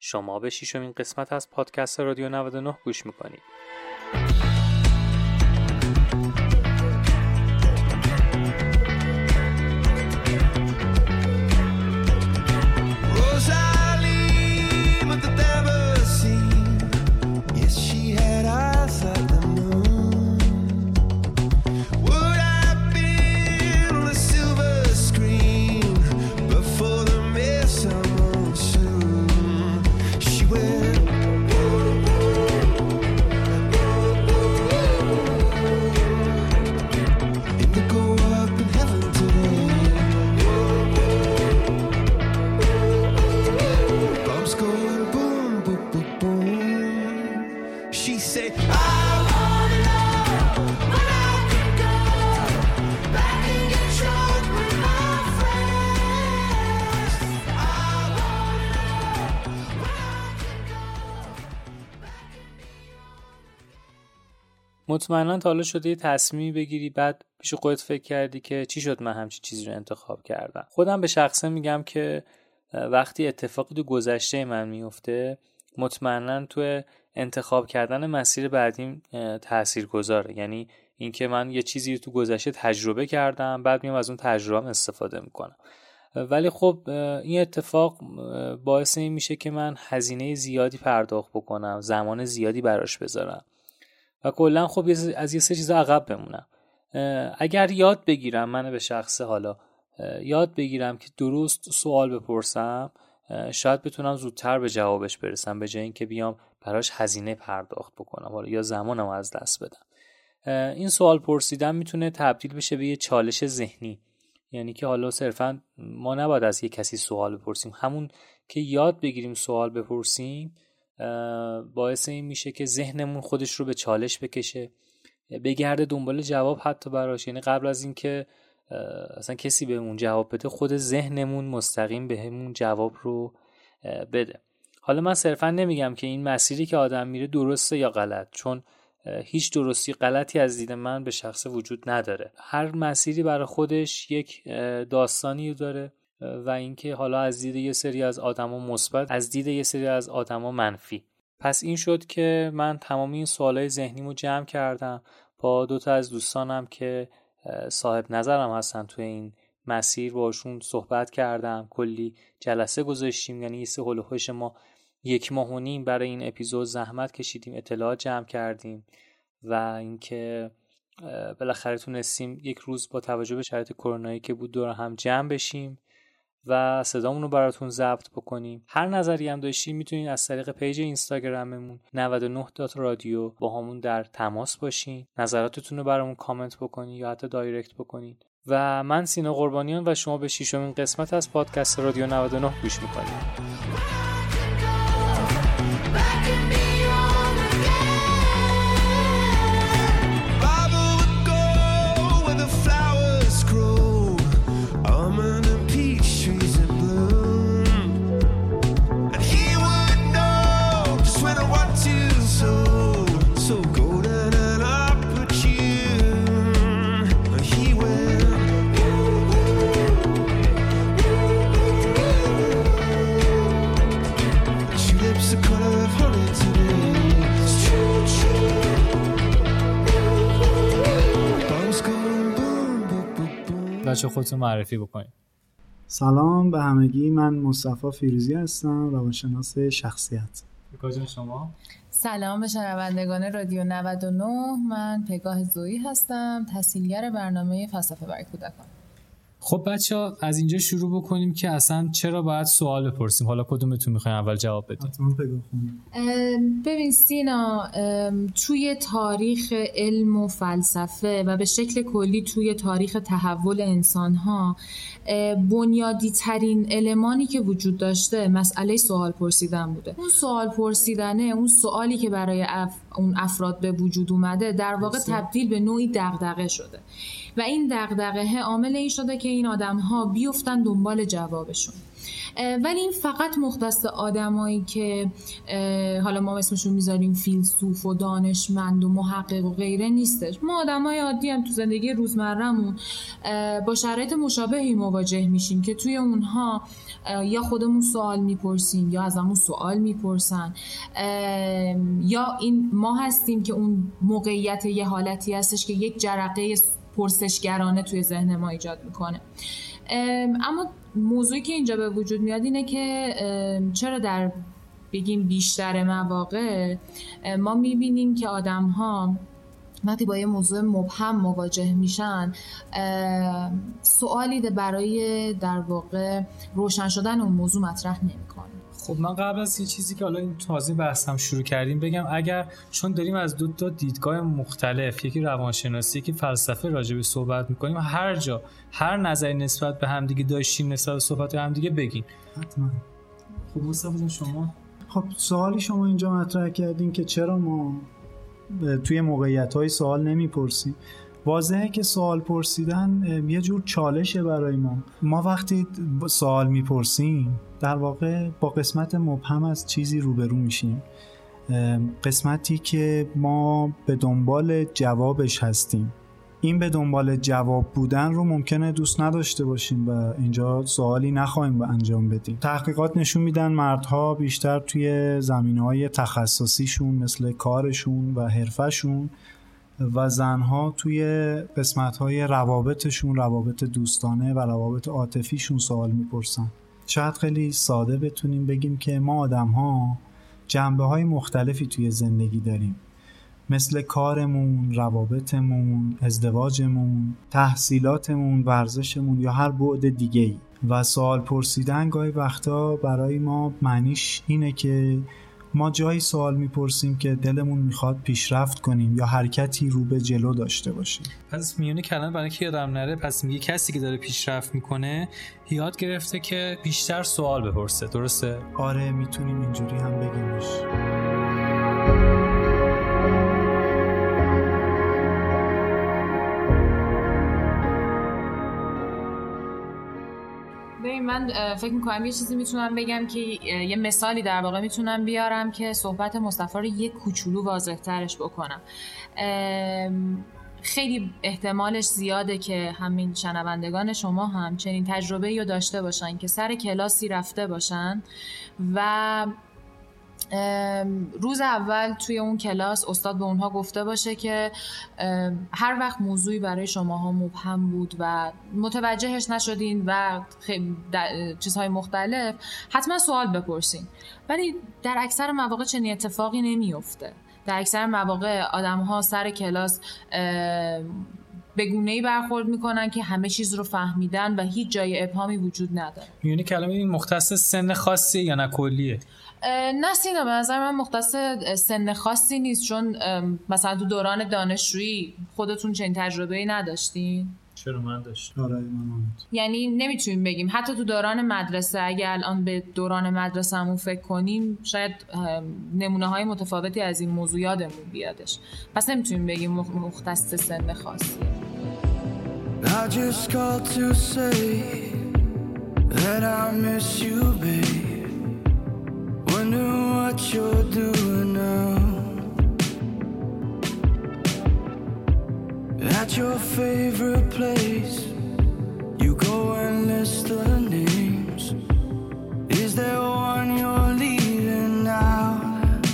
شما به شیشمین قسمت از پادکست رادیو 99 گوش می‌کنید. مطمئنا تا حالا شده یه تصمیمی بگیری بعد پیش خودت فکر کردی که چی شد من همچین چیزی رو انتخاب کردم. خودم به شخصه میگم که وقتی اتفاقی تو گذشته من میفته مطمئنا تو انتخاب کردن مسیر بعدیم تأثیر گذاره یعنی اینکه من یه چیزی رو تو گذشته تجربه کردم بعد میام از اون تجربه استفاده می‌کنم. ولی خب این اتفاق باعث این میشه که من هزینه زیادی پرداخت بکنم زمان زیادی براش بذارم. و کلا خب از یه سه چیز عقب بمونم. اگر یاد بگیرم من به شخص حالا یاد بگیرم که درست سوال بپرسم شاید بتونم زودتر به جوابش برسم به جای اینکه بیام براش هزینه پرداخت بکنم. حالا یا زمانم از دست بدم. این سوال پرسیدن می‌تونه تبدیل بشه به یه چالش ذهنی. یعنی که حالا صرفا ما نباید از یه کسی سوال بپرسیم. همون که یاد بگیریم سوال بپرسیم باعث این میشه که ذهنمون خودش رو به چالش بکشه بگرده دنبال جواب حتی براش. یعنی قبل از اینکه اصلا کسی بهمون جواب بده خود ذهنمون مستقیم بهمون جواب رو بده. حالا من صرفا نمیگم که این مسیری که آدم میره درسته یا غلط چون هیچ درستی غلطی از دید من به شخص وجود نداره. هر مسیری برای خودش یک داستانی داره. و اینکه حالا از دید یه سری از آدما مثبت از دید یه سری از آدما منفی. پس این شد که من تمامی این سوالای ذهنیمو جمع کردم. با دوتا از دوستانم که صاحب نظرم هستن توی این مسیر باشون صحبت کردم. کلی جلسه گذاشتیم یعنی یه سه ما یک ماه و نیم برای این اپیزود زحمت کشیدیم اطلاعات جمع کردیم و اینکه بالاخره تونستیم یک روز با توجه به شرایط کرونایی که بود دور هم جمع بشیم. و صدامون رو براتون ضبط بکنیم. هر نظری هم داشتین می‌تونید از طریق page اینستاگراممون 99 رادیو باهامون در تماس باشین. نظراتتون رو برامون کامنت بکنید یا حتی direct بکنید و من سینا قربانیان و شما به ششمین قسمت از پادکست رادیو 99 گوش می‌کنید بچه خودتون معرفی بکنید سلام به همگی من مصطفی فیروزی هستم روانشناس شخصیت. کجا شما؟ سلام به شنوندگان رادیو 99 من پگاه زویی هستم تحصیلگر برنامه فلسفه برای کودکان. خب بچه ها از اینجا شروع بکنیم که اصلا چرا باید سوال بپرسیم؟ حالا کدومتون می‌خواین اول جواب بدیم ببین سینا توی تاریخ علم و فلسفه و به شکل کلی توی تاریخ تحول انسان ها بنیادی ترین المانی که وجود داشته مسئله سوال پرسیدن بوده. اون سوال پرسیدنه اون سوالی که برای اون افراد به وجود اومده در واقع تبدیل به نوعی دغدغه شده. و این دغدغه عامل این شده که این آدم ها بیفتن دنبال جوابشون. ولی این فقط مختص آدمایی که حالا ما اسمشون می‌ذاریم فیلسوف و دانشمند و محقق و غیره نیستش. ما آدمای عادی هم تو زندگی روزمرهمون با شرایط مشابهی مواجه میشیم که توی اونها یا خودمون سوال می‌پرسیم یا از همون سوال می‌پرسن. یا این ما هستیم که اون موقعیت یه حالتی هستش که یک جرقه پرسشگرانه توی ذهن ما ایجاد می‌کنه. اما موضوعی که اینجا به وجود میاد اینه که چرا در بگیم بیشتر مواقع ما می‌بینیم که آدم ها وقتی با یه موضوع مبهم مواجه میشن سوالی برای در واقع روشن شدن اون موضوع مطرح نمی‌کنه. خب من قبل از یه چیزی که حالا این تازه بحثم شروع کردیم بگم اگر چون داریم از دو تا دیدگاه مختلف یکی روانشناسی یکی فلسفه راجع به صحبت می‌کنیم هر جا هر نظری نسبت به همدیگه داشتیم نسبت به صحبت همدیگه بگین حتما. خب مصطفی شما؟ خب سوالی شما اینجا مطرح کردین که چرا ما توی موقعیت های سوال نمی‌پرسیم واضحه که سوال پرسیدن یه جور چالشه برای ما. ما وقتی سوال می‌پرسیم در واقع با قسمت مبهم از چیزی روبرو میشیم. قسمتی که ما به دنبال جوابش هستیم. این به دنبال جواب بودن رو ممکنه دوست نداشته باشیم و اینجا سوالی نخواهیم به انجام بدیم. تحقیقات نشون میدن مردها بیشتر توی زمین های تخصصیشون مثل کارشون و حرفشون و زنها توی قسمت های روابطشون روابط دوستانه و روابط عاطفیشون سوال می‌پرسن. شاید خیلی ساده بتونیم بگیم که ما آدم ها جنبه های مختلفی توی زندگی داریم. مثل کارمون، روابطمون، ازدواجمون، تحصیلاتمون، ورزشمون یا هر بعد دیگه ای و سوال پرسیدن گاهی وقتا برای ما معنیش اینه که ما جایی سوال می‌پرسیم که دلمون می‌خواد پیشرفت کنیم یا حرکتی رو به جلو داشته باشیم. پس میونه کلمه برای که یادم نره پس میگه کسی که داره پیشرفت می‌کنه یاد گرفته که بیشتر سوال بپرسه. درسته؟ آره می‌تونیم اینجوری هم بگیمش. من فکر می‌کنم یه چیزی می‌تونم بگم که یه مثالی در واقع می‌تونم بیارم که صحبت مصطفی رو یه کوچولو واضح ترش بکنم خیلی احتمالش زیاده که همین شنوندگان شما هم چنین تجربه رو داشته باشن که سر کلاسی رفته باشن و روز اول توی اون کلاس استاد به اونها گفته باشه که هر وقت موضوعی برای شماها مبهم بود و متوجهش نشدین و چیزهای مختلف حتما سوال بپرسین. ولی در اکثر مواقع چنین اتفاقی نمیفته در اکثر مواقع آدم ها سر کلاس به گونه ای برخورد می‌کنن که همه چیز رو فهمیدن و هیچ جای ابهامی وجود نداره. میونی کلمه این مختص سن خاصی یا نه کلیه؟ نه سینا به نظر من مختص سن خاصی نیست چون مثلا تو دوران دانشجویی خودتون چنین تجربه ای نداشتین؟ چرا من داشتم؟ آره من یعنی نمی‌تونیم بگیم. حتی تو دوران مدرسه اگه الان به دوران مدرسه همون فکر کنیم شاید نمونه های متفاوتی از این موضوع یادمون بیادش. پس نمی‌تونیم بگیم مختص سن خاصی I just called to say that I miss you, babe. Wonder what you're doing now. At your favorite place, you go and list the names. Is there one you're leaving out?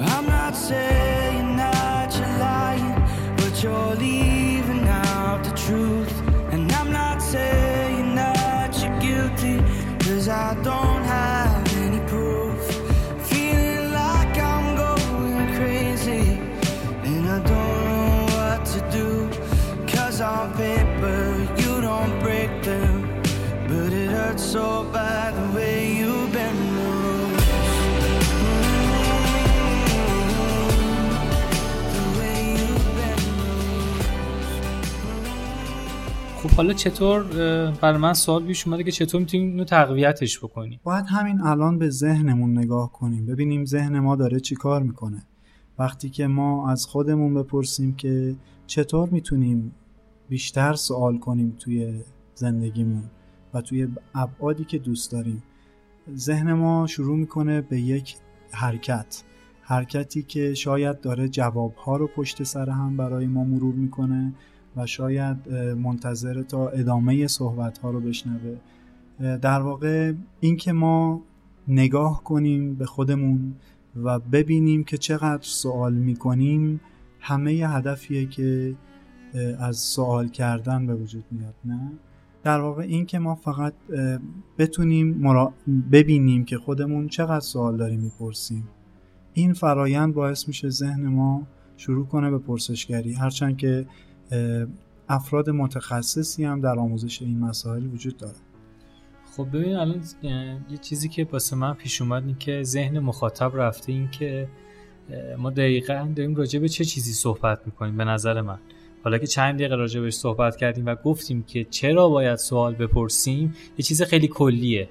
I'm not saying that you're lying, but you're leaving the way خب حالا چطور برای من سوال پیش اومده که چطور می‌تونیم اینو تقویتش بکنیم؟ باید همین الان به ذهنمون نگاه کنیم. ببینیم ذهن ما داره چی کار می‌کنه. وقتی که ما از خودمون بپرسیم که چطور می‌تونیم بیشتر سوال کنیم توی زندگیمون و توی ابعادی که دوست داریم ذهن ما شروع می‌کنه به یک حرکت. حرکتی که شاید داره جوابها رو پشت سر هم برای ما مرور می‌کنه و شاید منتظر تا ادامه صحبت ها رو بشنوه. در واقع اینکه ما نگاه کنیم به خودمون و ببینیم که چقدر سوال می‌کنیم همه هدفیه که از سوال کردن به وجود میاد نه؟ در واقع این که ما فقط بتونیم ببینیم که خودمون چقدر سوال داریم می‌پرسیم. این فرایند باعث میشه ذهن ما شروع کنه به پرسشگری. هرچند که افراد متخصصی هم در آموزش این مسائل وجود داره خب ببین الان یه چیزی که واسه من پیش اومد این که ذهن مخاطب رفته این که ما دقیقا داریم راجع به چه چیزی صحبت می‌کنیم به نظر من. حالا که چند دقیقه راجع بهش صحبت کردیم و گفتیم که چرا باید سوال بپرسیم یه چیز خیلی کلیه.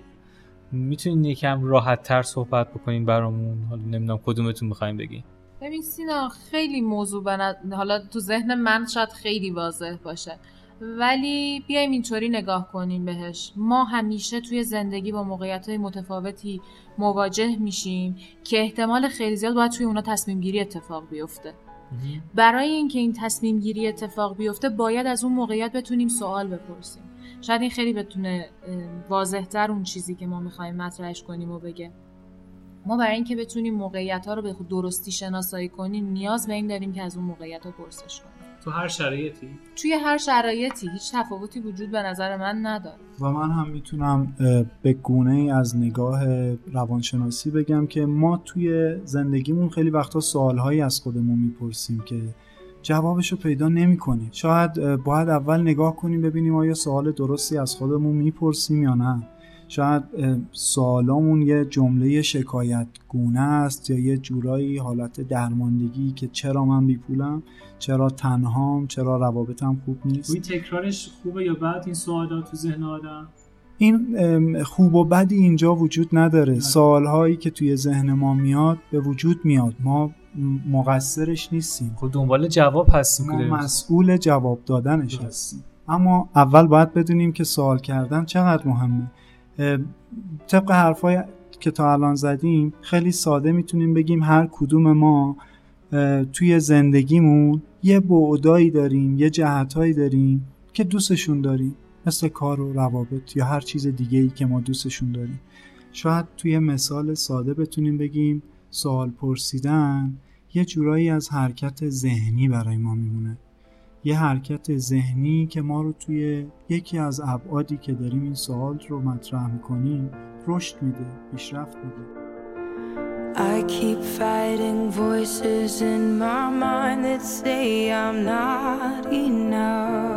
می‌تونین یکم راحت تر صحبت بکنین برامون؟ حالا نمی‌دونم کدومتون می‌خوایم بگین. ببین سینا خیلی موضوع بند... حالا تو ذهن من شاید خیلی واضح باشه. ولی بیایم اینطوری نگاه کنیم بهش. ما همیشه توی زندگی با موقعیت های متفاوتی مواجه میشیم که احتمال خیلی زیاد باید توی اونا تصمیم گیری اتفاق بیفته. برای اینکه این تصمیم گیری اتفاق بیفته باید از اون موقعیت بتونیم سوال بپرسیم. شاید این خیلی بتونه واضحتر اون چیزی که ما می‌خوایم مطرحش کنیم و بگه. ما برای اینکه بتونیم موقعیت ها رو به درستی شناسایی کنیم نیاز به این داریم که از اون موقعیت ها پرسش کنیم. تو هر شرایطی؟ توی هر شرایطی هیچ تفاوتی وجود به نظر من نداره. و من هم می‌تونم به گونه ای از نگاه روانشناسی بگم که ما توی زندگیمون خیلی وقتا سوالهایی از خودمون می‌پرسیم که جوابش رو پیدا نمی‌کنیم. شاید باید اول نگاه کنیم ببینیم آیا سوال درستی از خودمون می‌پرسیم یا نه. شاید سوالامون یه جمله شکایت گونه است یا یه جورایی حالت درماندگی که چرا من بیپولم چرا تنهام چرا روابطم خوب نیست؟ این تکرارش خوبه یا بعد این سوالا تو ذهن آدم؟ این خوب و بدی اینجا وجود نداره. سوالهایی که توی ذهن ما میاد به وجود میاد. ما مقصرش نیستیم. خب دنبال جواب هستیم ما مسئول جواب دادنش هستیم. اما اول باید بدونیم که سوال کردن چقدر مهمه. طبق حرفای که تا الان زدیم خیلی ساده می‌تونیم بگیم هر کدوم ما توی زندگیمون یه بعدایی داریم یه جهتهایی داریم که دوستشون داریم مثل کار و روابط یا هر چیز دیگه ای که ما دوستشون داریم. شاید توی مثال ساده بتونیم بگیم سوال پرسیدن یه جورایی از حرکت ذهنی برای ما میمونه. یه حرکت ذهنی که ما رو توی یکی از ابعادی که داریم این سوال رو مطرح می‌کنیم رشد میده پیشرفت میده. I keep fighting voices in my mind that say I'm not enough.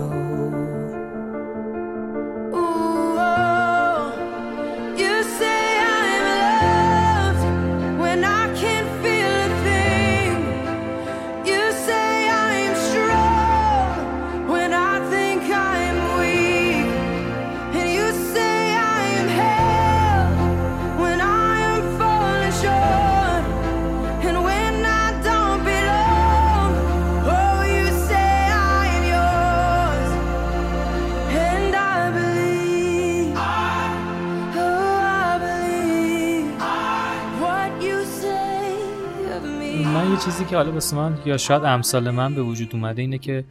که حالا واسه من یا شاید امثال من به وجود اومده اینه که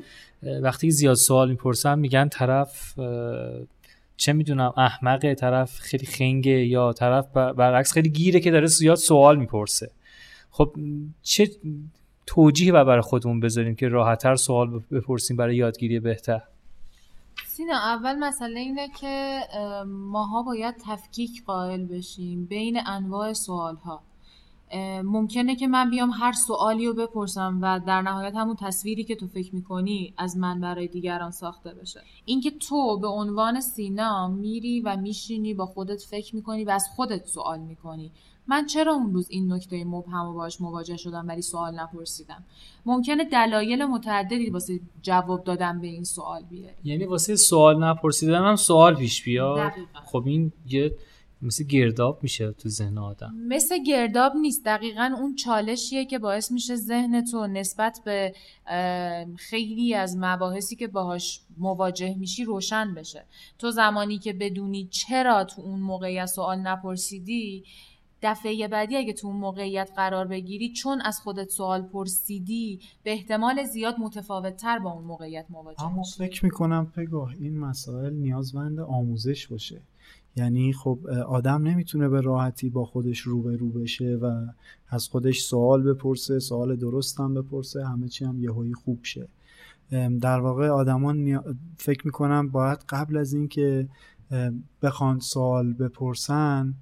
وقتی زیاد سوال می‌پرسم میگن طرف چه می‌دونم احمقه طرف خیلی خنگه یا طرف برعکس خیلی گیره که داره زیاد سوال می‌پرسه. خب چه توجیهی و برای خودمون بذاریم که راحتتر سوال بپرسیم برای یادگیری بهتر؟ سینا اول مسئله اینه که ماها باید تفکیک قائل بشیم بین انواع سوال ها ممکنه که من بیام هر سوالی رو بپرسم و در نهایت همون تصویری که تو فکر می‌کنی از من برای دیگران ساخته بشه. اینکه تو به عنوان سینا میری و میشینی با خودت فکر می‌کنی و از خودت سوال می‌کنی. من چرا اون روز این نکته مبهم و باش مواجه شدم ولی سوال نپرسیدم؟ ممکنه دلایل متعددی واسه جواب دادن به این سوال بیاری. یعنی واسه سوال نپرسیدن هم سوال پیش بیاد؟ خب این یه مثل گرداب میشه تو ذهن آدم. مثل گرداب نیست. دقیقا اون چالشیه که باعث میشه ذهن تو نسبت به خیلی از مباحثی که باهاش مواجه میشی روشن بشه. تو زمانی که بدونی چرا تو اون موقعیت سوال نپرسیدی دفعه بعدی اگه تو اون موقعیت قرار بگیری چون از خودت سوال پرسیدی به احتمال زیاد متفاوت تر با اون موقعیت مواجه اما فکر می‌کنم پگاه این مسائل نیازمند آموزش باشه. یعنی خب آدم نمی‌تونه به راحتی با خودش روبرو بشه و از خودش سوال بپرسه سوال درست هم بپرسه همه چی هم یهویی خوب شه. در واقع آدمان فکر می‌کنم باید قبل از اینکه بخوان سوال بپرسن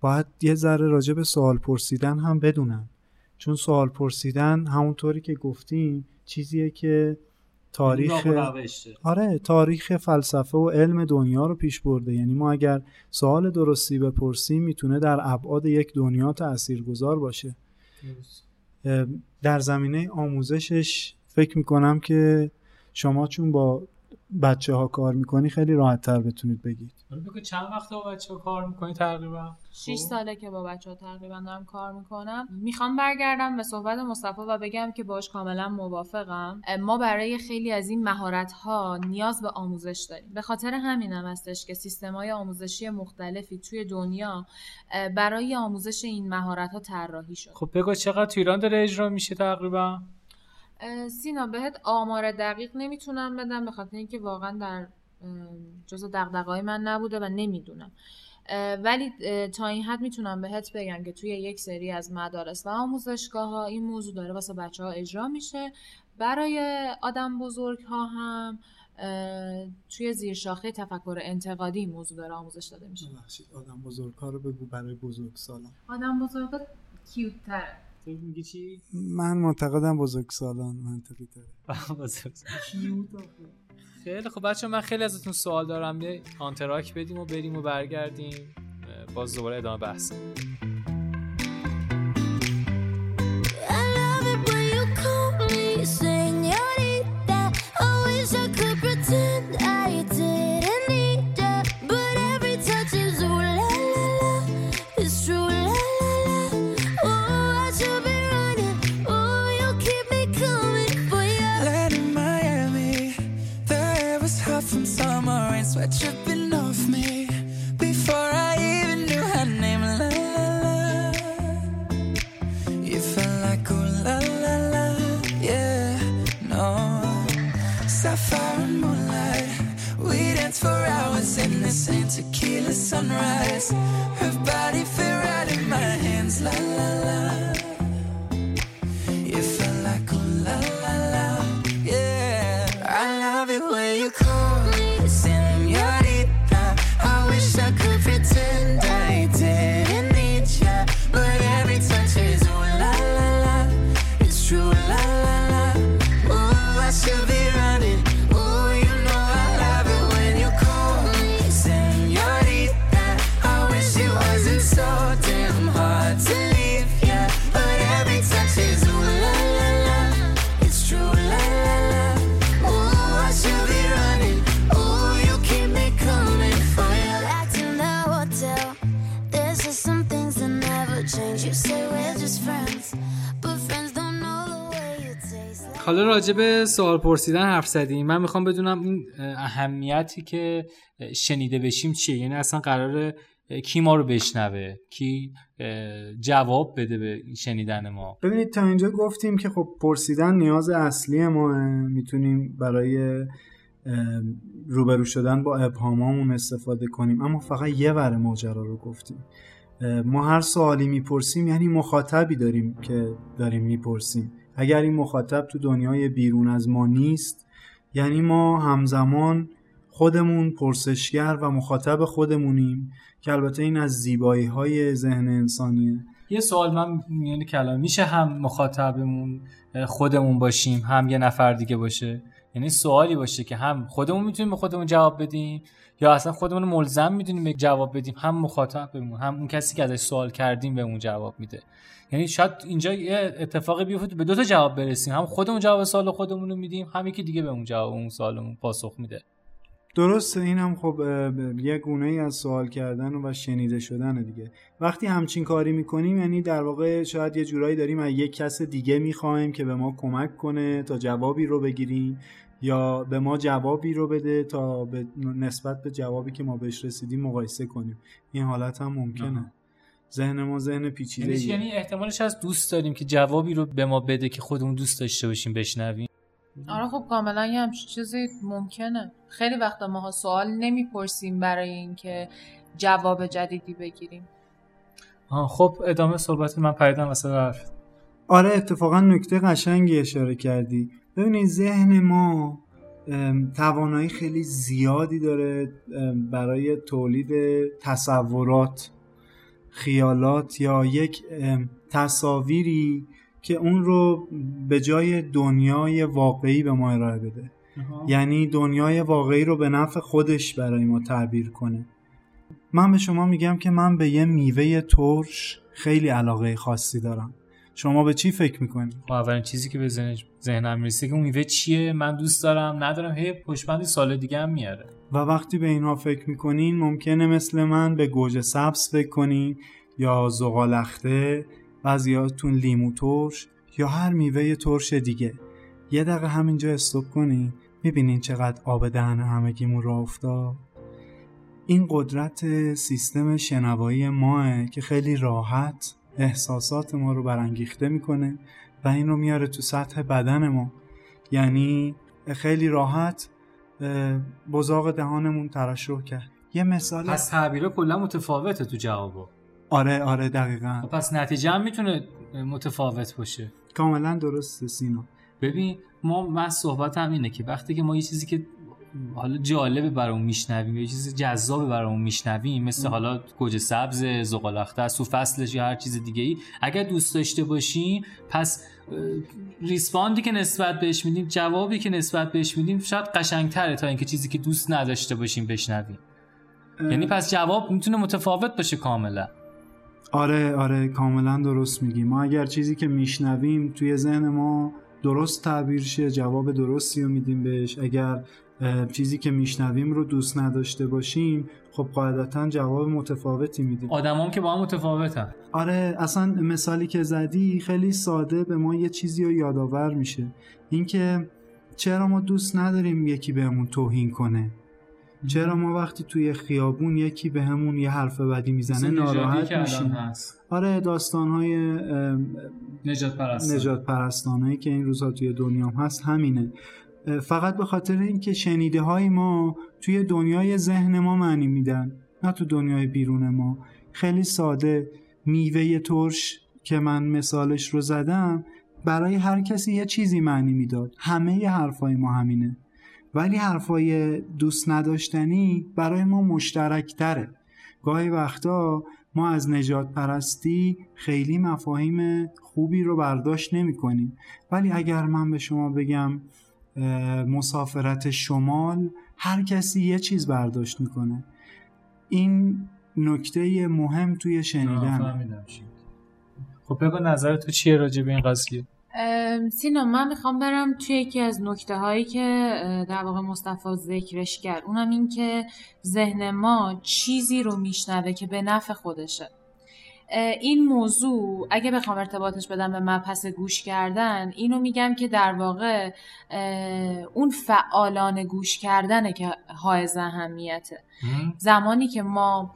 باید یه ذره راجع به سوال پرسیدن هم بدونن. چون سوال پرسیدن همونطوری که گفتیم چیزیه که تاریخ آره تاریخ فلسفه و علم دنیا رو پیش برده. یعنی ما اگر سوال درستی بپرسیم می‌تونه در ابعاد یک دنیا تاثیرگذار باشه. در زمینه آموزشش فکر می‌کنم که شما چون با بچه ها کار می‌کنی خیلی راحت تر بتونید بگید. بگو چند وقت با بچه ها کار می‌کنی تقریبا؟ 6 خب. ساله که با بچه ها تقریبا دارم کار می‌کنم. می‌خوام برگردم به صحبت مصطفی و بگم که باش کاملا موافقم. ما برای خیلی از این مهارت ها نیاز به آموزش داریم. به خاطر همینم هستش که سیستم های آموزشی مختلفی توی دنیا برای آموزش این مهارت ها طراحی شد خب بگو چقدر تو ایران داره اجرا میشه تقریبا؟ سینا بهت آمار دقیق نمی‌تونم بدم به خاطر اینکه واقعا در جزء دغدغه‌های من نبوده و نمی‌دونم. ولی تا این حد می‌تونم بهت بگم که توی یک سری از مدارس و آموزشگاه ها این موضوع داره واسه بچه ها اجرا میشه. برای آدم بزرگ ها هم توی زیر شاخه تفکر انتقادی این موضوع داره آموزش داده میشه. آدم بزرگ ها رو بگو برای بزرگ سالان آدم بزرگ ها کیوت میگی چی؟ من معتقدم بزرگ سالان منطقی داره خیلی خب بچه من خیلی ازتون سوال دارم. یه آنتراک بدیم و بریم و برگردیم باز دوباره ادامه بحث. from summer rain, sweat dripping off me before I even knew her name. La la la, you felt like oh la la la, yeah, no. Sapphire and moonlight, we danced for hours in the same tequila sunrise. Her حالا راجع به سوال پرسیدن حرف زدیم من می‌خوام بدونم این اهمیتی که شنیده بشیم چیه؟ یعنی اصلا قراره کی ما رو بشنوه؟ کی جواب بده به شنیدن ما؟ ببینید تا اینجا گفتیم که خب پرسیدن نیاز اصلی ما می‌تونیم برای روبرو شدن با ابهامامون استفاده کنیم. اما فقط یه ور ماجرا رو گفتیم. ما هر سوالی می‌پرسیم یعنی مخاطبی داریم که داریم می‌پرسیم. اگر این مخاطب تو دنیای بیرون از ما نیست یعنی ما همزمان خودمون پرسشگر و مخاطب خودمونیم که البته این از زیبایی های ذهن انسانیه. یه سوال من میونه کلام میشه هم مخاطبمون خودمون باشیم هم یه نفر دیگه باشه؟ یعنی سوالی باشه که هم خودمون می‌تونیم به خودمون جواب بدیم یا اصلا خودمون ملزم می‌دونیم به جواب بدیم هم مخاطبمون هم اون کسی که ازش سوال کردیم به اون جواب میده. یعنی شاید اینجا یه اتفاقی بیفته به دو تا جواب برسیم. هم خودمون جواب سوال خودمون رو میدیم هم یکی دیگه به اون جواب اون سوالمون پاسخ میده. درسته این هم خب یه گونه ای از سوال کردن و شنیده شدن دیگه. وقتی همچین کاری می‌کنیم یعنی در واقع شاید یه جورایی داریم از یک کس دیگه می‌خوایم که به ما کمک کنه تا جوابی رو بگیریم یا به ما جوابی رو بده تا به نسبت به جوابی که ما بهش رسیدیم مقایسه کنیم. این حالت هم ممکنه. ذهن ما ذهن پیچیده یعنی, یعنی احتمالش از دوست داریم که جوابی رو به ما بده که خودمون دوست داشته باشیم بشنویم. آره خب کاملا یه همچین چیزی ممکنه. خیلی وقتا ماها سوال نمی‌پرسیم برای اینکه جواب جدیدی بگیریم. آه خب ادامه صحبت من پریدم واسه حرف. آره اتفاقا نکته قشنگی اشاره کردی. ببینید ذهن ما توانایی خیلی زیادی داره برای تولید تصورات. خیالات یا یک تصاویری که اون رو به جای دنیای واقعی به ما ارائه بده. یعنی دنیای واقعی رو به نفع خودش برای ما تعبیر کنه. من به شما میگم که من به یه میوه ترش خیلی علاقه خاصی دارم. شما به چی فکر می‌کنید؟ خب اولین چیزی که به ذهنم می‌رسه که اون میوه چیه؟ من دوست دارم ندارم. هی پشبندی سال دیگه هم میاره. و وقتی به اینها فکر می‌کنین ممکنه مثل من به گوجه سبز فکر کنین یا زغالخته بعضیاتون لیمو ترش یا هر میوه ترش دیگه. یه دقیقه همینجا استوب کنین می‌بینین چقدر آب دهن همگیمون را افتاد. این قدرت سیستم شنوایی ماه که خیلی راحت احساسات ما رو برانگیخته می‌کنه و این رو میاره تو سطح بدن ما. یعنی خیلی راحت بزاق دهانمون ترشح کرد. یه مثال پس تعبیره کلا متفاوته تو جوابا آره آره دقیقا. خب پس نتیجه هم می‌تونه متفاوت باشه. کاملا درسته سینا ببین ما من صحبت هم اینه که وقتی که ما یه چیزی که حالا جالبه برامون میشنویم. یه چیز جذابه برامون میشنویم. مثل حالا گوجه سبز زغالخته سو فصلش یا هر چیز دیگه ای اگر دوست داشته باشیم پس ریسپاندی که نسبت بهش میدیم جوابی که نسبت بهش میدیم شاید قشنگتره تا اینکه چیزی که دوست نداشته باشیم بشنویم. یعنی پس جواب می‌تونه متفاوت باشه کاملا. آره آره کاملا درست میگی. ما اگر چیزی که میشنویم توی ذهن ما درست تعبیر شه جواب درستی رو میدیم بهش. اگر چیزی که میشنویم رو دوست نداشته باشیم خب قاعدتا جواب متفاوتی میدیم. آدمام که با هم متفاوتن. آره اصلا مثالی که زدی خیلی ساده به ما یه چیزی رو یادآور میشه. اینکه چرا ما دوست نداریم یکی بهمون توهین کنه؟ چرا ما وقتی توی خیابون یکی به همون یه حرف بدی می‌زنه ناراحت میشیم؟ آره داستان های نجات, پرستان. نجات پرستانهایی که این روزها توی دنیا هست همینه. فقط به خاطر اینکه شنیده های ما توی دنیای ذهن ما معنی میدن نه تو دنیای بیرون ما. خیلی ساده میوه ترش که من مثالش رو زدم برای هر کسی یه چیزی معنی می‌داد. همه ی حرفای ما همینه. ولی حرفای دوست نداشتنی برای ما مشترک تره گاهی وقتا ما از نجات پرستی خیلی مفاهیم خوبی رو برداشت نمی کنیم ولی اگر من به شما بگم مسافرت شمال هر کسی یه چیز برداشت می‌کنه. این نکته مهم توی شنیدن. خب بگو نظر تو چیه راجع به این قضیه؟ سینا من می‌خوام برم توی یکی از نکته هایی که در واقع مصطفی ذکرش کرد. اونم این که ذهن ما چیزی رو میشنوه که به نفع خودشه. این موضوع اگه بخوام ارتباطش بدم به مبحث گوش کردن اینو میگم که در واقع اون فعالان گوش کردنه که حائز اهمیته. زمانی که ما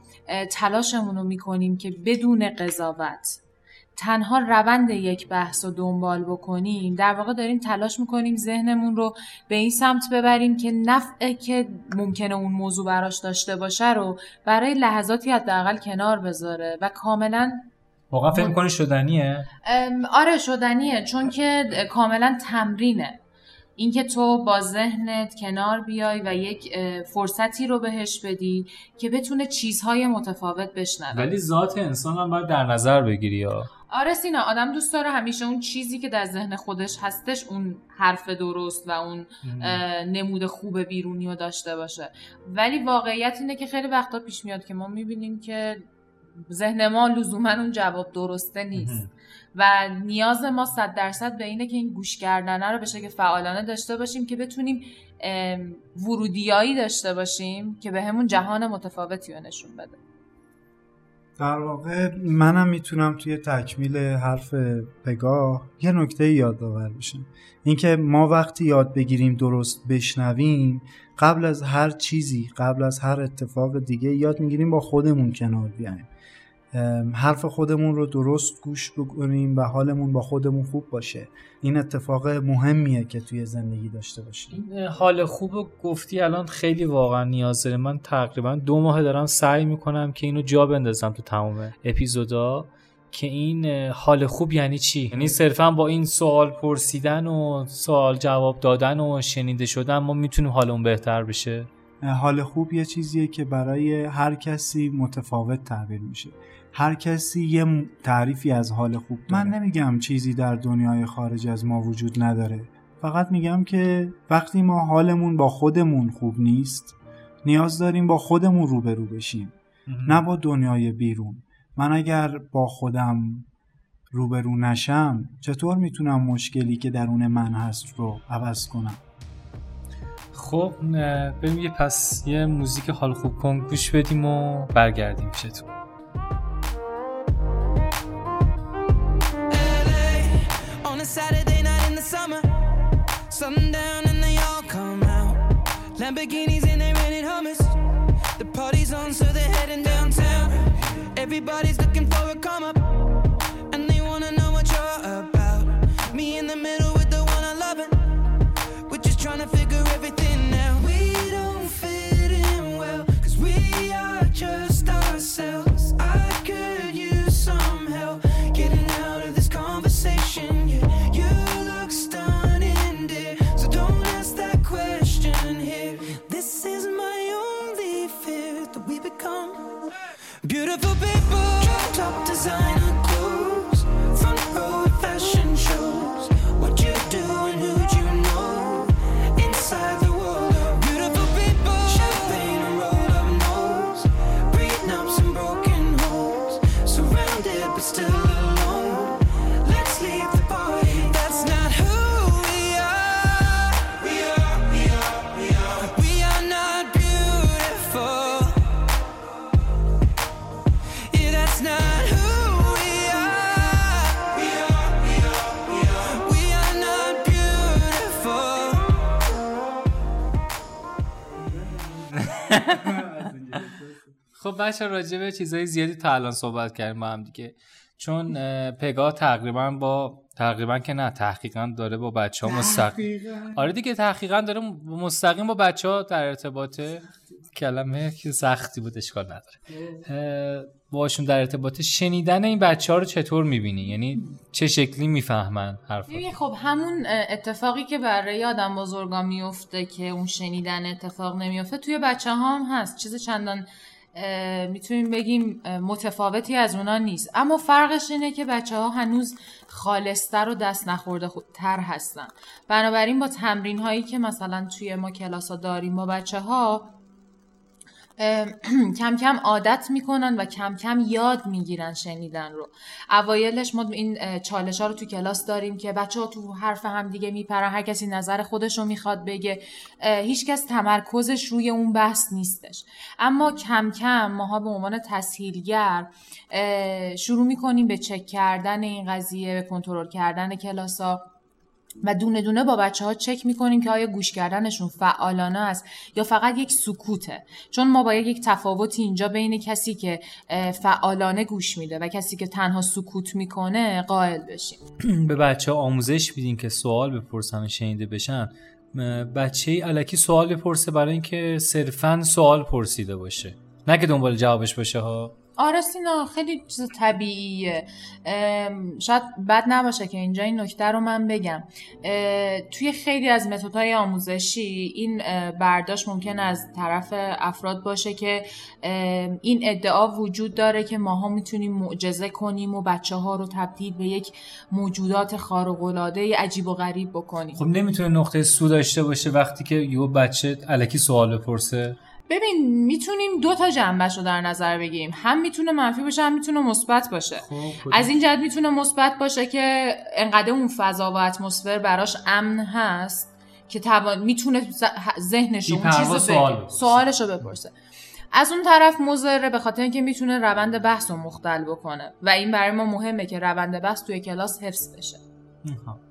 تلاشمون رو می‌کنیم که بدون قضاوت تنها روند یک بحث رو دنبال بکنیم در واقع داریم تلاش می‌کنیم ذهنمون رو به این سمت ببریم که نفعه که ممکنه اون موضوع براش داشته باشه رو برای لحظاتی حداقل کنار بذاره و کاملا واقعا فکر کنی شدنیه؟ آره شدنیه چون که کاملا تمرینه اینکه تو با ذهنت کنار بیای و یک فرصتی رو بهش بدی که بتونه چیزهای متفاوت بشنوه. ولی ذات انسان هم باید در نظر بگیری یا؟ آره سینا آدم دوست داره همیشه اون چیزی که در ذهن خودش هستش اون حرف درست و اون نمود خوب بیرونی رو داشته باشه. ولی واقعیت اینه که خیلی وقتا پیش میاد که ما می‌بینیم که ذهن ما لزوما اون جواب درسته نیست. و نیاز ما صد درصد به اینه که این گوش کردنه رو به شکل فعالانه داشته باشیم که بتونیم ورودیایی داشته باشیم که به همون جهان متفاوتی رو نشون بده. در واقع منم می‌تونم توی تکمیل حرف پگاه یه نکته یادآور بشم. اینکه ما وقتی یاد بگیریم درست بشنویم قبل از هر چیزی قبل از هر اتفاق دیگه یاد می‌گیریم با خودمون کنار بیایم. حرف خودمون رو درست گوش بکنیم و حالمون با خودمون خوب باشه. این اتفاق مهمیه که توی زندگی داشته باشیم. این حال خوب و گفتی الان خیلی واقعا نیاز داره من تقریبا دو ماه دارم سعی می‌کنم که اینو جا بندازم تو تمام اپیزودا. که این حال خوب یعنی چی؟ یعنی صرفا با این سوال پرسیدن و سوال جواب دادن و شنیده شدن ما می‌تونیم حالمون بهتر بشه؟ حال خوب یه چیزیه که برای هر کسی متفاوت تعبیر میشه. هر کسی یه تعریفی از حال خوب داره. من نمیگم چیزی در دنیای خارج از ما وجود نداره. فقط میگم که وقتی ما حالمون با خودمون خوب نیست نیاز داریم با خودمون روبرو بشیم. نه با دنیای بیرون. من اگر با خودم روبرو نشم چطور می‌تونم مشکلی که درون من هست رو عوض کنم؟ خب بریم یه پس یه موزیک حال خوب کن گوش بدیم و برگردیم چطور؟ Saturday night in the summer. Sundown and they all come out. Lamborghinis and they rented hummus. The party's on, so they're heading downtown. Everybody's بچه راجع به چیزای زیادی تا الان صحبت کردیم با هم دیگه. چون اه، پگاه تقریبا با تقریبا که نه تحقیقا داره با بچه ها مستقیم آره دیگه تحقیقا داره مستقیم با بچه ها در ارتباطه کلمه که سختی بود اشکال نداره. باشون در ارتباطه شنیدن این بچه ها رو چطور می‌بینی؟ یعنی چه شکلی می‌فهمن حرف خب همون اتفاقی که برای آدم بزرگا میفته که اون شنیدن اتفاق نمیفته توی بچه ها هم هست. چیز چندان می‌تونیم بگیم متفاوتی از اونا نیست. اما فرقش اینه که بچه ها هنوز خالصتر و دست نخورده تر هستن. بنابراین با تمرین هایی که مثلا توی ما کلاس ها داریم با بچه ها کم کم عادت می‌کنن و کم کم یاد می‌گیرن شنیدن رو. اوایلش ما این چالش ها رو تو کلاس داریم که بچه ها تو حرف هم دیگه میپرن هر کسی نظر خودش رو می‌خواد بگه. هیچکس تمرکزش روی اون بحث نیستش. اما کم کم ماها به عنوان تسهیلگر شروع می‌کنیم به چک کردن این قضیه به کنترل کردن کلاس ها و دونه دونه با بچه ها چک می‌کنیم که آیا گوش کردنشون فعالانه است یا فقط یک سکوته. چون ما باید یک تفاوتی اینجا بین کسی که فعالانه گوش میده و کسی که تنها سکوت می‌کنه قائل بشیم. به بچه آموزش میدین که سوال بپرسن و شنیده بشن. بچه ای علکی سوال بپرسه برای اینکه صرفا سوال پرسیده باشه. نه که دنبال جوابش باشه ها. آره سینا خیلی چیز طبیعیه. شاید بد نباشه که اینجا این نکته رو من بگم. توی خیلی از متدهای آموزشی این برداشت ممکن از طرف افراد باشه که این ادعا وجود داره که ماها می‌تونیم معجزه کنیم و بچه ها رو تبدیل به یک موجودات خارق العاده عجیب و غریب بکنیم. خب نمی‌تونه نقطه سو داشته باشه وقتی که یه بچه الکی سوال بپرسه؟ ببین می‌تونیم دو تا جنبش رو در نظر بگیریم. هم می‌تونه منفی باشه هم می‌تونه مثبت باشه. خب، از این جهت می‌تونه مثبت باشه که انقدر اون فضا و اتمسفر براش امن هست که توان می‌تونه ذهنش اون چیز سوال سوالش رو بپرسه. از اون طرف مضره به خاطر اینکه می‌تونه روند بحث رو مختل بکنه. و این برای ما مهمه که روند بحث توی کلاس حفظ بشه.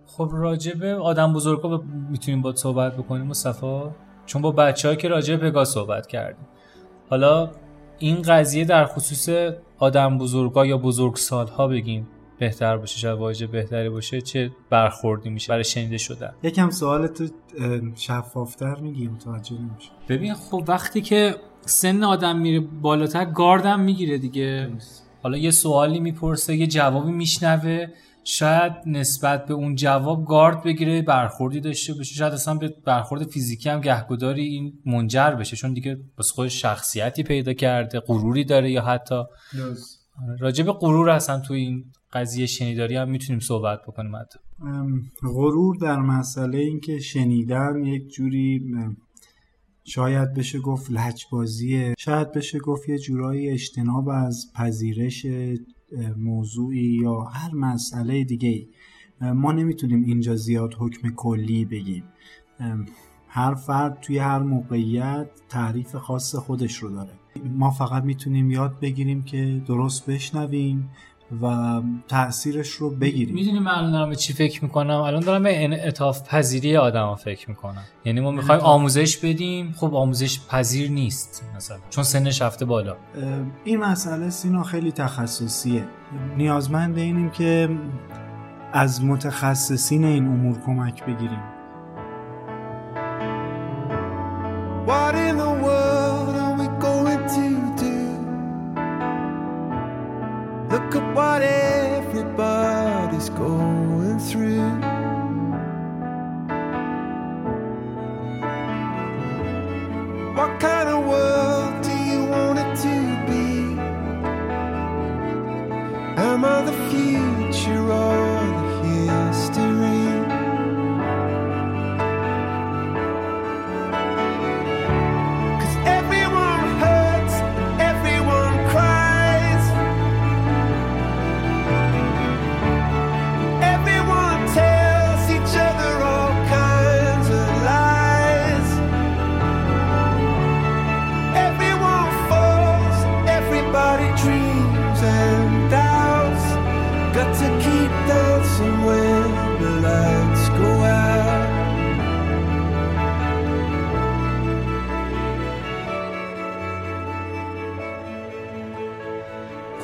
خب راجبه آدم بزرگا می‌تونیم با صحبت بکنیم مصطفی؟ چون با بچه که راجع به پگا صحبت کردیم. حالا این قضیه در خصوص آدم بزرگا یا بزرگ سالها بگیم بهتر باشه شاید واژه بهتری باشه چه برخوردی میشه برای شنیده شدن؟ یکم سوالت شفافتر میگی متوجه نمیشه ببین خب وقتی که سن آدم میره بالاتر گاردم می‌گیره دیگه. حالا یه سوالی می‌پرسه یه جوابی میشنوه. شاید نسبت به اون جواب گارد بگیره برخوردی داشته باشه. شاید اصلا به برخورد فیزیکی هم گهگداری این منجر بشه چون دیگه بس خود شخصیتی پیدا کرده غروری داره یا حتی. راجع به غرور اصلا تو این قضیه شنیداری هم می‌تونیم صحبت بکنیم حتی. غرور در مسئله اینکه شنیدن یک جوری شاید بشه گفت لجبازیه. شاید بشه گفت یه جورایی اجتناب از پذیرش موضوعی یا هر مسئله دیگه ما نمی‌تونیم اینجا زیاد حکم کلی بگیم. هر فرد توی هر موقعیت تعریف خاص خودش رو داره. ما فقط می‌تونیم یاد بگیریم که درست بشنویم و تاثیرش رو بگیریم. می‌دونی من الان دارم به چی فکر می‌کنم؟ الان دارم به انعطاف پذیری آدم فکر می‌کنم. یعنی ما می‌خوایم آموزش بدیم. خب آموزش پذیر نیست مثلا چون سنش رفته بالا. این مسئله سینا خیلی تخصصیه. نیازمند اینیم که از متخصصین این امور کمک بگیریم.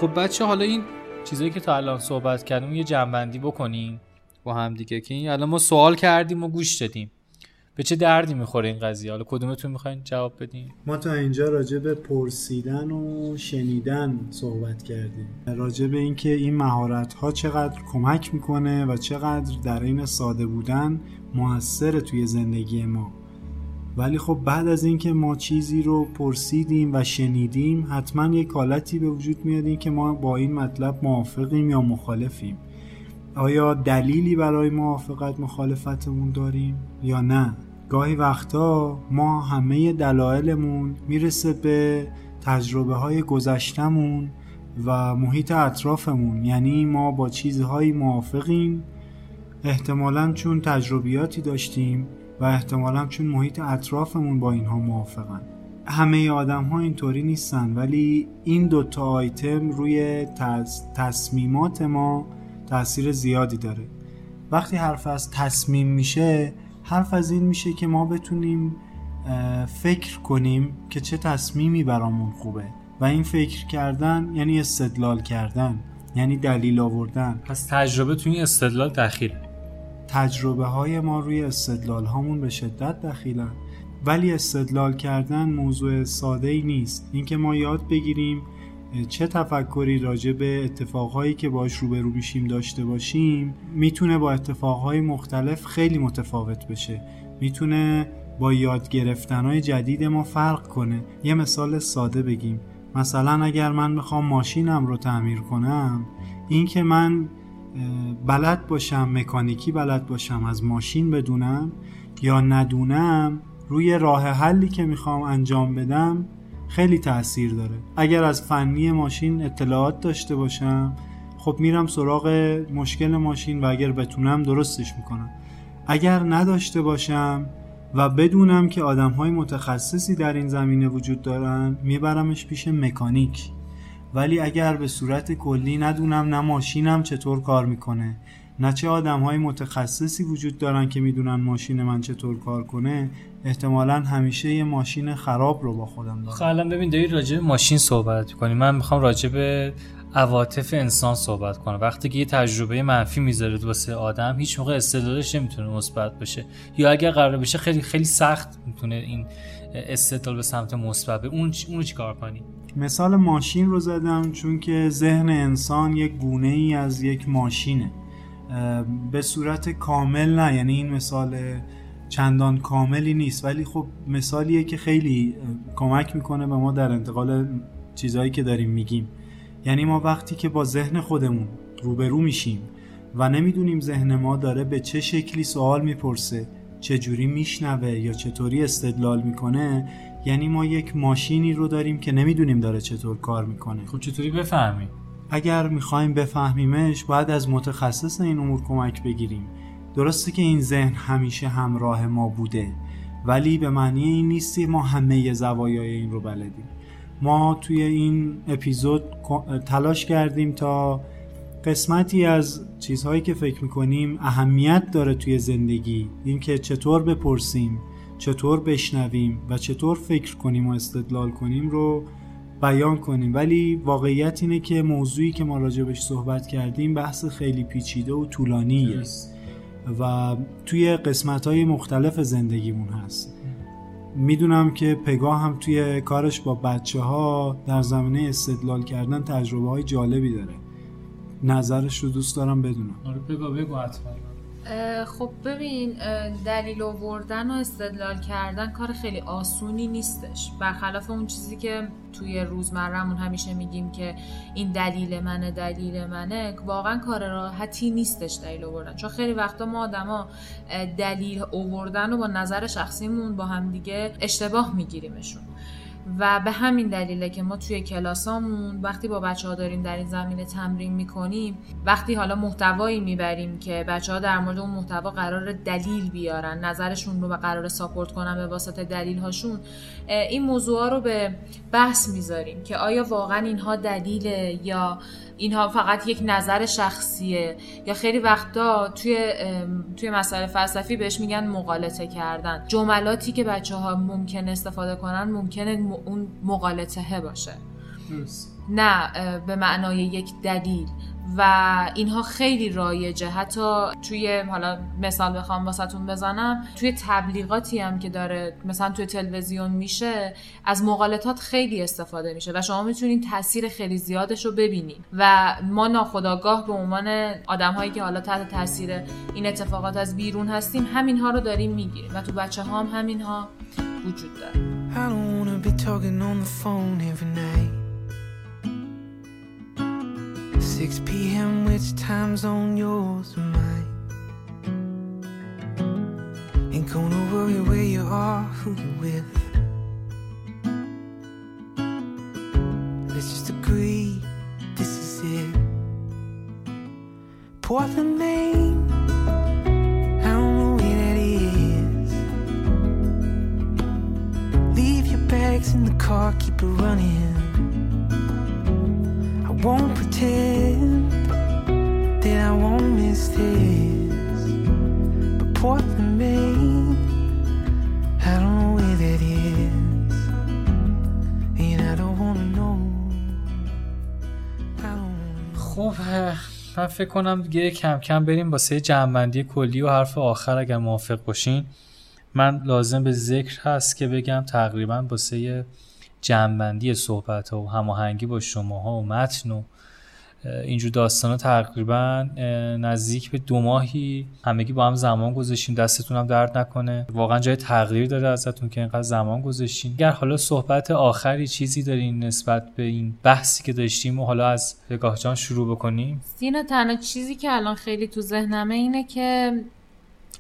خب بچه حالا این چیزایی که تا الان صحبت کردیم یه جنبندی بکنیم با هم دیگه که این الان ما سوال کردیم و گوش دادیم. به چه دردی می‌خوره این قضیه؟ حالا کدومتون می‌خواین جواب بدین؟ ما تا اینجا راجع به پرسیدن و شنیدن صحبت کردیم. راجع به اینکه این مهارت ها چقدر کمک می‌کنه و چقدر در این ساده بودن موثر توی زندگی ما. ولی خب بعد از اینکه ما چیزی رو پرسیدیم و شنیدیم حتما یک حالتی به وجود میاد که ما با این مطلب موافقیم یا مخالفیم. آیا دلیلی برای موافقت مخالفتمون داریم یا نه؟ گاهی وقتا ما همه دلایلمون می‌رسه به تجربه های گذشتمون و محیط اطرافمون. یعنی ما با چیزهایی موافقیم احتمالا چون تجربیاتی داشتیم و احتمالا چون محیط اطرافمون با اینها موافقن. همه آدم ها اینطوری نیستن ولی این دوتا آیتم روی تصمیمات ما تاثیر زیادی داره. وقتی حرف از تصمیم میشه حرف از این میشه که ما بتونیم فکر کنیم که چه تصمیمی برامون خوبه. و این فکر کردن یعنی استدلال کردن یعنی دلیل آوردن. پس تجربه تو این استدلال دخیله تجربه های ما روی استدلال هامون به شدت دخیلن. ولی استدلال کردن موضوع ساده ای نیست. اینکه ما یاد بگیریم چه تفکری راجع به اتفاقهایی که باش روبرو میشیم داشته باشیم می‌تونه با اتفاقهای مختلف خیلی متفاوت بشه. می‌تونه با یاد گرفتنهای جدید ما فرق کنه. یه مثال ساده بگیم. مثلا اگر من می‌خوام ماشینم رو تعمیر کنم این که من بلد باشم مکانیکی بلد باشم از ماشین بدونم یا ندونم روی راه حلی که می‌خوام انجام بدم خیلی تاثیر داره. اگر از فنی ماشین اطلاعات داشته باشم خب میرم سراغ مشکل ماشین و اگر بتونم درستش می‌کنم. اگر نداشته باشم و بدونم که آدم های متخصصی در این زمینه وجود دارن میبرمش پیش مکانیک. ولی اگر به صورت کلی ندونم نه ماشینم چطور کار می‌کنه. نه چه آدم های متخصصی وجود دارن که می‌دونن ماشین من چطور کار کنه احتمالا همیشه یه ماشین خراب رو با خودم دارم. خب ببین داری راجع به ماشین صحبت کنی من می‌خوام راجع به عواطف انسان صحبت کنم. وقتی که یه تجربه منفی می‌ذاره واسه آدم هیچ موقع استدلالش نمی‌تونه مثبت بشه. یا اگر قرار بشه خیلی خیلی سخت می‌تونه این استدلال به سمت مثبت اون اونو چیکار کنی؟ مثال ماشین رو زدم چون که ذهن انسان یک گونه ای از یک ماشینه. به صورت کامل نه یعنی این مثال چندان کاملی نیست. ولی خب مثالیه که خیلی کمک می‌کنه به ما در انتقال چیزهایی که داریم میگیم. یعنی ما وقتی که با ذهن خودمون روبرو میشیم و نمی‌دونیم ذهن ما داره به چه شکلی سوال می‌پرسه چجوری میشنوه یا چطوری استدلال می‌کنه یعنی ما یک ماشینی رو داریم که نمی‌دونیم داره چطور کار می‌کنه. خب چطوری بفهمیم اگر می‌خوایم بفهمیمش باید از متخصص این امور کمک بگیریم. درسته که این ذهن همیشه همراه ما بوده ولی به معنی این نیستی ما همه زوایای این رو بلدیم. ما توی این اپیزود تلاش کردیم تا قسمتی از چیزهایی که فکر می‌کنیم اهمیت داره توی زندگی. اینکه چطور بپرسیم. چطور بشنویم و چطور فکر کنیم و استدلال کنیم رو بیان کنیم. ولی واقعیت اینه که موضوعی که ما راجبش صحبت کردیم بحث خیلی پیچیده و طولانیه. و توی قسمت های مختلف زندگیمون هست. می‌دونم که پگاه هم توی کارش با بچه ها در زمینه استدلال کردن تجربه های جالبی داره. نظرش رو دوست دارم بدونم. آره پگاه بگو حتما. خب ببین دلیل آوردن و استدلال کردن کار خیلی آسونی نیستش. برخلاف اون چیزی که توی روزمرهمون همیشه میگیم که این دلیل منه دلیل منه واقعا کار راحتی نیستش دلیل آوردن. چون خیلی وقتا ما آدما دلیل آوردن و با نظر شخصیمون با همدیگه اشتباه میگیریمشون. و به همین دلیله که ما توی کلاسامون وقتی با بچه ها داریم در این زمینه تمرین می‌کنیم وقتی حالا محتوایی می‌بریم که بچه ها در مورد اون محتوا قرار دلیل بیارن نظرشون رو به قرار ساپورت کنن به واسطه دلیل هاشون این موضوع رو به بحث می‌ذاریم که آیا واقعا اینها دلیله یا اینها فقط یک نظر شخصیه. یا خیلی وقتا توی توی مسائل فلسفی بهش میگن مقالطه کردن. جملاتی که بچه ها ممکن استفاده کنن ممکنه اون مقالطه باشه. نه به معنای یک دلیل. و اینها خیلی رایجه. حتی توی حالا مثال بخوام واسهتون بزنم توی تبلیغاتی هم که داره مثلا توی تلویزیون میشه از مقالطات خیلی استفاده میشه و شما می‌تونید تاثیر خیلی زیادش رو ببینید و ما ناخداگاه به عنوان آدم هایی که حالا تحت تاثیر این اتفاقات از بیرون هستیم همین ها رو داریم می‌گیریم و تو بچه هم همین ها وجود داره 6 p.m. which time zone yours or mine? Ain't gonna worry where you are, who you with. Let's just agree this is it. Portland, Maine I don't know where that is. Leave your bags in the car, keep it running won't pretend that I won't miss this. But Portland, Maine, I don't know where that is. And I don't wanna know. خب من فکر کنم دیگه کم کم بریم با سه جمعبندی کلی و حرف آخر اگر موافق باشین من لازم به ذکر هست که بگم تقریبا با سه جنبندی صحبت ها و هماهنگی با شماها و متن و اینجور داستان ها تقریبا نزدیک به دو ماهی همگی با هم زمان گذاشتیم. دستتون هم درد نکنه. واقعا جای تغییر داره ازتون که اینقدر زمان گذاشتین. اگر حالا صحبت آخری چیزی دارین نسبت به این بحثی که داشتیم و حالا از پگاه جان شروع بکنیم؟ سینا تنها چیزی که الان خیلی تو ذهنمه اینه که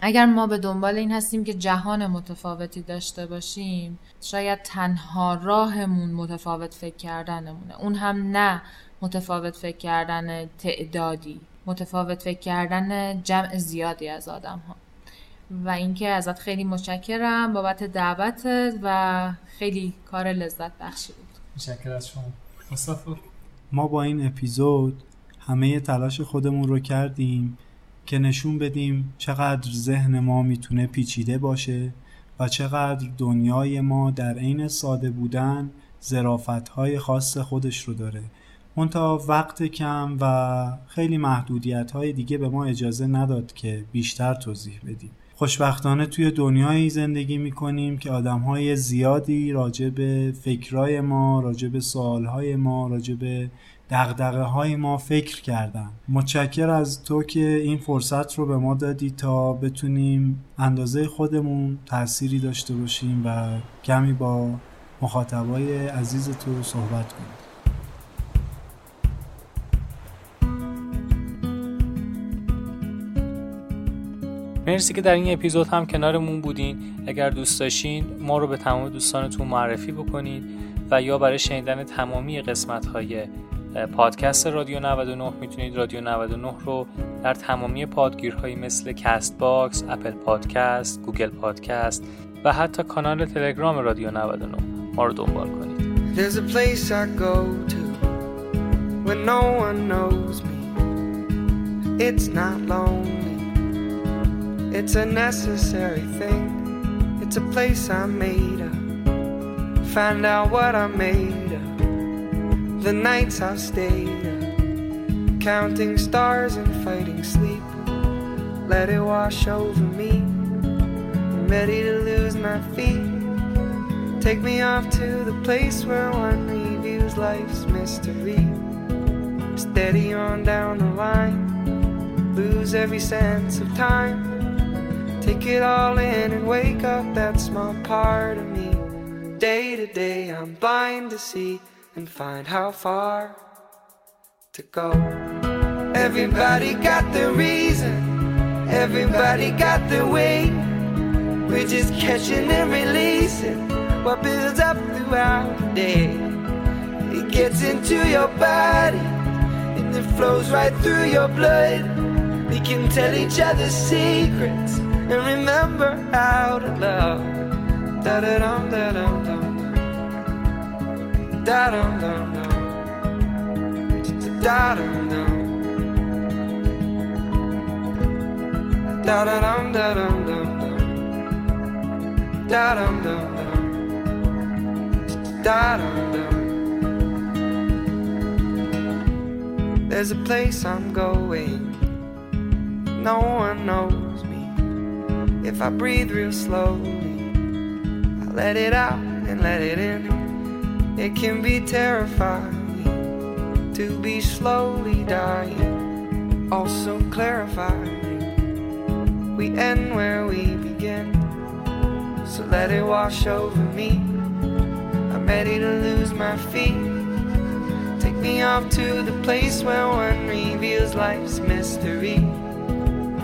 اگر ما به دنبال این هستیم که جهان متفاوتی داشته باشیم شاید تنها راهمون متفاوت فکر کردنمونه. اون هم نه متفاوت فکر کردن تعدادی متفاوت فکر کردن جمع زیادی از آدم ها و اینکه ازت خیلی متشکرم بابت دعوتت و خیلی کار لذت بخشی بود. متشکرم از شما. ما با این اپیزود همه تلاش خودمون رو کردیم که نشون بدیم چقدر ذهن ما می‌تونه پیچیده باشه و چقدر دنیای ما در عین ساده بودن زرافت های خاص خودش رو داره. منتها وقت کم و خیلی محدودیت های دیگه به ما اجازه نداد که بیشتر توضیح بدیم. خوشبختانه توی دنیایی زندگی می‌کنیم که آدم های زیادی راجع به فکرای ما راجع به سوال ما راجع به دقدقه های ما فکر کردن. متشکر از تو که این فرصت رو به ما دادی تا بتونیم اندازه خودمون تأثیری داشته باشیم و کمی با مخاطبای عزیز تو صحبت کنیم. مرسی که در این اپیزود هم کنارمون بودین. اگر دوست داشتین ما رو به تمام دوستانتون معرفی بکنید و یا برای شنیدن تمامی قسمت های پادکست رادیو 99 می‌تونید رادیو 99 رو در تمامی پادگیرهایی مثل Castbox، Apple Podcast، Google Podcast و حتی کانال تلگرام رادیو 99 ما رو دنبال کنید. There's a place I go to when no one knows me. It's not lonely. It's a necessary thing. It's a place I made up. Find out what I made. The nights I've stayed up, counting stars and fighting sleep. Let it wash over me. I'm ready to lose my feet. Take me off to the place where one reviews life's mystery. Steady on down the line, lose every sense of time. Take it all in and wake up that small part of me. Day to day, I'm blind to see and find how far to go. Everybody got the reason, everybody got the way. We're just catching and releasing what builds up throughout the day. It gets into your body and it flows right through your blood. We can tell each other secrets and remember how to love. Da da dum da dum dum There's a place I'm going. No one knows me. If I breathe real slowly I let it out and let it in it can be terrifying to be slowly dying, also clarifying. We end where we begin, so let it wash over me. I'm ready to lose my feet. Take me off to the place where one reveals life's mystery.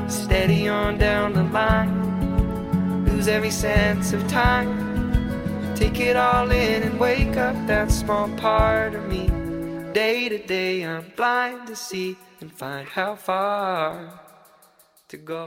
Steady on down the line, lose every sense of time. Take it all in and wake up that small part of me. Day to day, I'm blind to see and find how far to go.